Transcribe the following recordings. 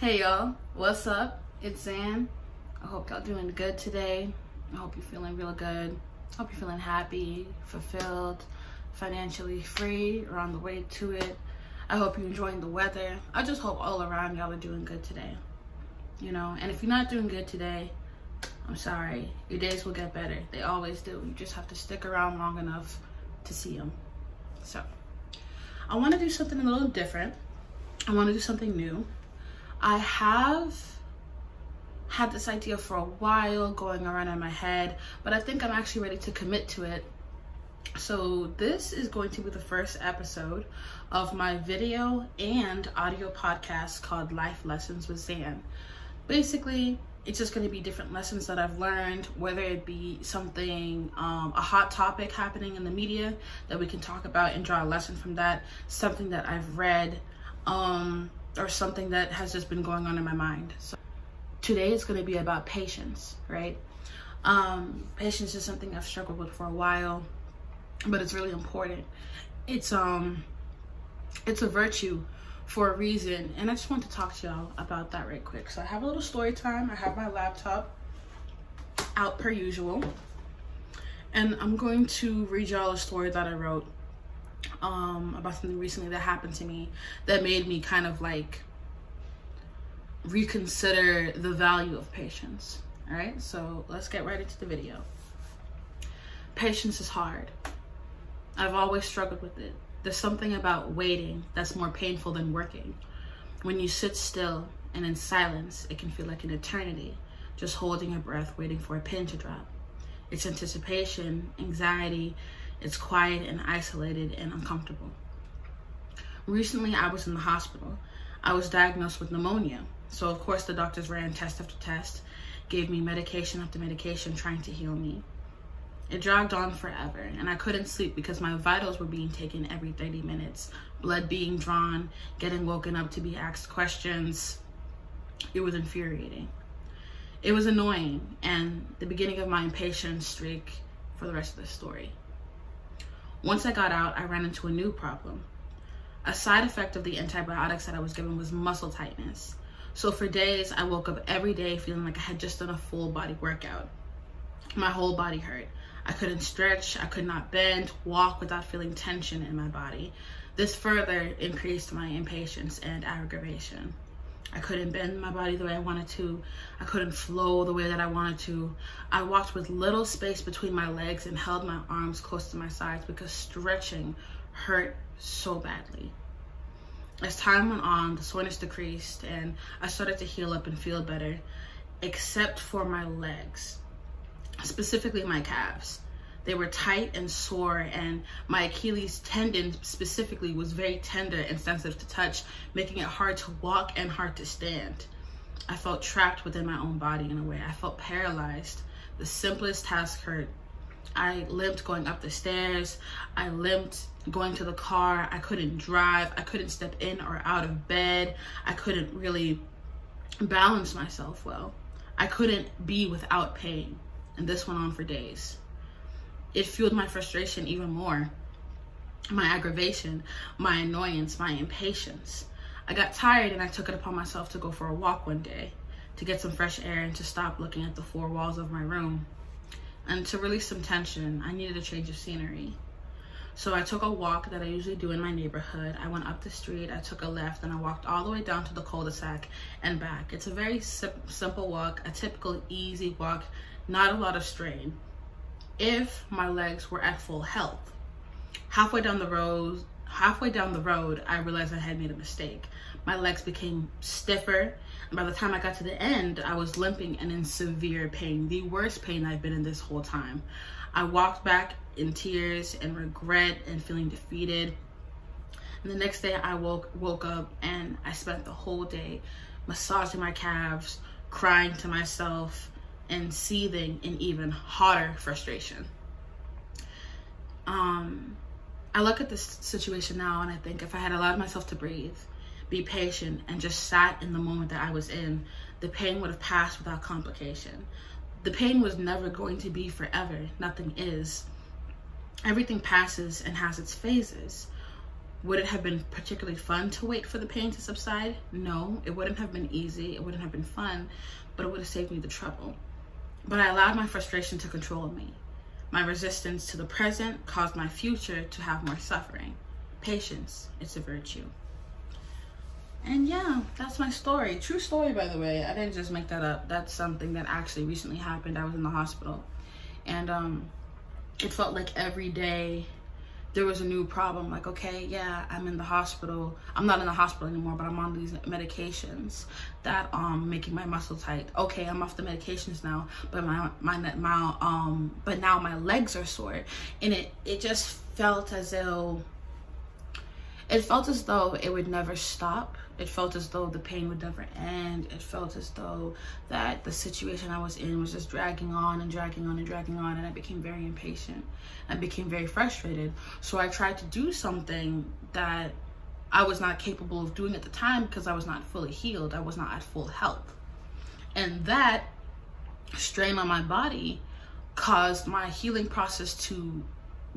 Hey y'all, what's up? It's Zan. I hope y'all doing good today. I hope you're feeling real good. I hope you're feeling happy, fulfilled, financially free, or on the way to it. I hope you're enjoying the weather. I just hope all around y'all are doing good today. You know, and if you're not doing good today, I'm sorry. Your days will get better. They always do. You just have to stick around long enough to see them. So, I want to do something a little different. I want to do something new. I have had this idea for a while going around in my head, but I think I'm actually ready to commit to it. So this is going to be the first episode of my video and audio podcast called Life Lessons with Zan. Basically, it's just going to be different lessons that I've learned, whether it be something, um, a hot topic happening in the media that we can talk about and draw a lesson from that, something that I've read, um, or something that has just been going on in my mind. So today is going to be about patience, right? Um, patience is something I've struggled with for a while, but it's really important. It's um, it's a virtue for a reason, and I just want to talk to y'all about that right quick. So I have a little story time. I have my laptop out per usual, and I'm going to read y'all a story that I wrote um, about something recently that happened to me that made me kind of like reconsider the value of patience. All right, so let's get right into the video. Patience is hard. I've always struggled with it. There's something about waiting that's more painful than working. When you sit still and in silence, it can feel like an eternity, just holding your breath, waiting for a pin to drop. It's anticipation, anxiety, it's quiet and isolated and uncomfortable. Recently, I was in the hospital. I was diagnosed with pneumonia. So, of course, the doctors ran test after test, gave me medication after medication trying to heal me. It dragged on forever, and I couldn't sleep because my vitals were being taken every 30 minutes, blood being drawn, getting woken up to be asked questions. It was infuriating. It was annoying, and the beginning of my impatience streak for the rest of the story. Once I got out, I ran into a new problem. A side effect of the antibiotics that I was given was muscle tightness. So for days, I woke up every day feeling like I had just done a full body workout. My whole body hurt. I couldn't stretch, I could not bend, walk without feeling tension in my body. This further increased my impatience and aggravation. I couldn't bend my body the way I wanted to. I couldn't flow the way that I wanted to. I walked with little space between my legs and held my arms close to my sides because stretching hurt so badly. As time went on, the soreness decreased and I started to heal up and feel better, except for my legs, specifically my calves. They were tight and sore, and my Achilles tendon specifically was very tender and sensitive to touch, making it hard to walk and hard to stand. I felt trapped within my own body in a way. I felt paralyzed. The simplest task hurt. I limped going up the stairs. I limped going to the car. I couldn't drive. I couldn't step in or out of bed. I couldn't really balance myself well. I couldn't be without pain. And this went on for days it fueled my frustration even more, my aggravation, my annoyance, my impatience. I got tired and I took it upon myself to go for a walk one day to get some fresh air and to stop looking at the four walls of my room. And to release some tension, I needed a change of scenery. So I took a walk that I usually do in my neighborhood. I went up the street, I took a left, and I walked all the way down to the cul-de-sac and back. It's a very sim simple walk, a typical easy walk, not a lot of strain if my legs were at full health. Halfway down the road, halfway down the road, I realized I had made a mistake. My legs became stiffer. And by the time I got to the end, I was limping and in severe pain, the worst pain I've been in this whole time. I walked back in tears and regret and feeling defeated. And the next day I woke woke up and I spent the whole day massaging my calves, crying to myself, and seething in even hotter frustration. Um, I look at this situation now and I think if I had allowed myself to breathe, be patient, and just sat in the moment that I was in, the pain would have passed without complication. The pain was never going to be forever. Nothing is. Everything passes and has its phases. would it have been particularly fun to wait for the pain to subside? No, it wouldn't have been easy. It wouldn't have been fun, but it would have saved me the trouble. But I allowed my frustration to control me. My resistance to the present caused my future to have more suffering. Patience, it's a virtue. And yeah, that's my story. True story, by the way. I didn't just make that up. That's something that actually recently happened. I was in the hospital. And um, it felt like every day there was a new problem like okay yeah i'm in the hospital. I'm not in the hospital anymore but i'm on these medications that um making my muscle tight. Okay i'm off the medications now but my my my um but now my legs are sore. And it it just felt as though it felt as though it would never stop. It felt as though the pain would never end. It felt as though that the situation i was in was just dragging on and dragging on and dragging on and i became very impatient i became very frustrated. So i tried to do something that i was not capable of doing at the time because i was not fully healed. I was not at full health. And that strain on my body caused my healing process to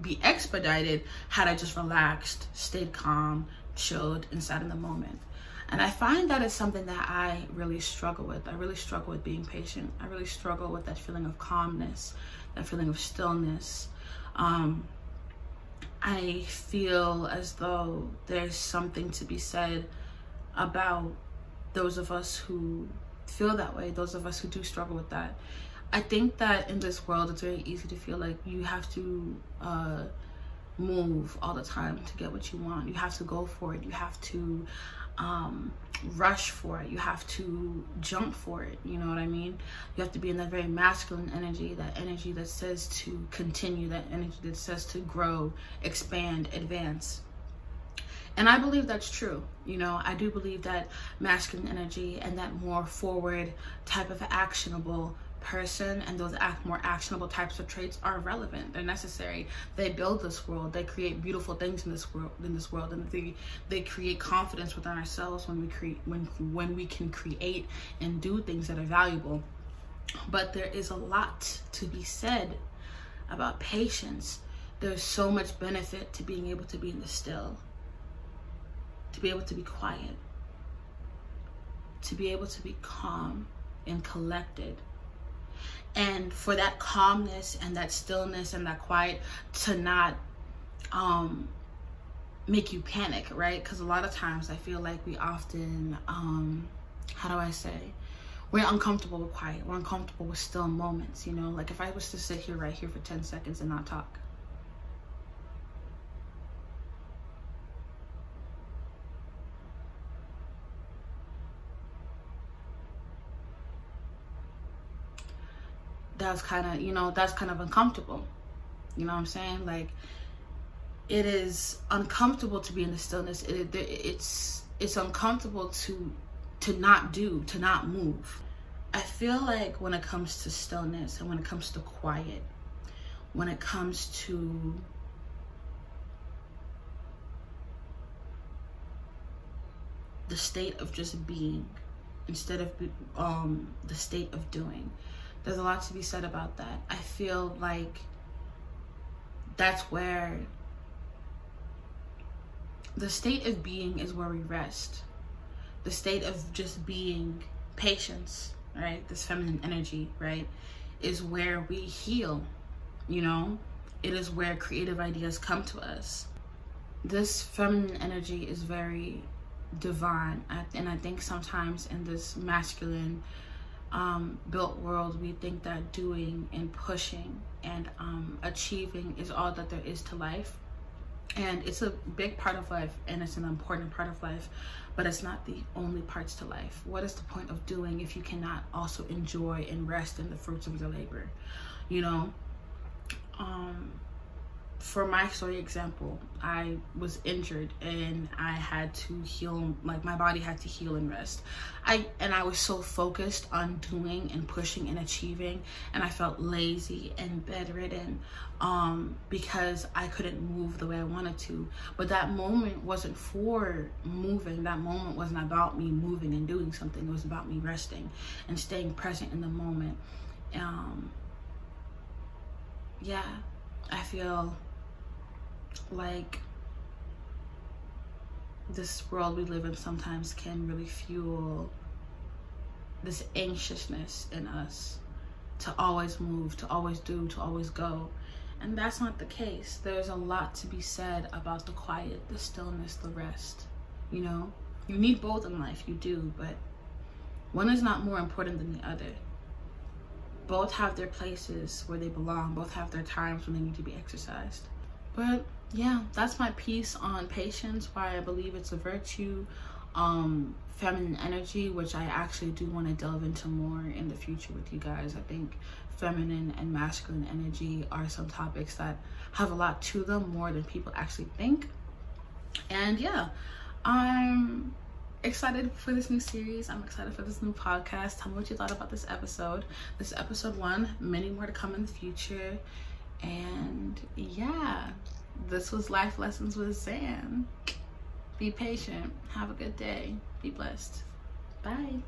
be expedited had I just relaxed, stayed calm, chilled, and sat in the moment. And I find that is something that I really struggle with. I really struggle with being patient. I really struggle with that feeling of calmness, that feeling of stillness. Um, I feel as though there's something to be said about those of us who feel that way, those of us who do struggle with that. I think that in this world, it's very easy to feel like you have to uh, move all the time to get what you want. You have to go for it. You have to um, rush for it. You have to jump for it. You know what I mean? You have to be in that very masculine energy, that energy that says to continue, that energy that says to grow, expand, advance. And I believe that's true. You know, I do believe that masculine energy and that more forward type of actionable person and those act more actionable types of traits are relevant. They're necessary. They build this world. They create beautiful things in this world in this world and they they create confidence within ourselves when we create when when we can create and do things that are valuable. But there is a lot to be said about patience. There's so much benefit to being able to be in the still to be able to be quiet to be able to be calm and collected and for that calmness and that stillness and that quiet to not um make you panic right? Because a lot of times i feel like we often um how do i say? We're uncomfortable with quiet. We're uncomfortable with still moments you know? Like if i was to sit here right here for 10 seconds and not talk that's kind of you know that's kind of uncomfortable. You know what i'm saying? Like it is uncomfortable to be in the stillness. It, it, it's it's uncomfortable to to not do to not move. I feel like when it comes to stillness and when it comes to quiet when it comes to the state of just being instead of um the state of doing there's a lot to be said about that. I feel like that's where the state of being is where we rest. The state of just being patience, right? This feminine energy, right? Is where we heal, you know? It is where creative ideas come to us. This feminine energy is very divine. And I think sometimes in this masculine um, built world, we think that doing and pushing and um, achieving is all that there is to life. And it's a big part of life and it's an important part of life, but it's not the only parts to life. What is the point of doing if you cannot also enjoy and rest in the fruits of your labor? You know, um, for my story example, I was injured and I had to heal, like my body had to heal and rest. I and I was so focused on doing and pushing and achieving, and I felt lazy and bedridden um, because I couldn't move the way I wanted to. But that moment wasn't for moving. That moment wasn't about me moving and doing something. It was about me resting and staying present in the moment. Um, yeah, I feel like this world we live in sometimes can really fuel this anxiousness in us to always move, to always do, to always go. And that's not the case. There's a lot to be said about the quiet, the stillness, the rest. You know, you need both in life, you do, but one is not more important than the other. Both have their places where they belong, both have their times when they need to be exercised. But yeah, that's my piece on patience, why I believe it's a virtue, um, feminine energy, which I actually do want to delve into more in the future with you guys. I think feminine and masculine energy are some topics that have a lot to them more than people actually think. And yeah, I'm excited for this new series. I'm excited for this new podcast. Tell me what you thought about this episode. This episode one, many more to come in the future. And yeah, this was Life Lessons with Zan. Be patient. Have a good day. Be blessed. Bye.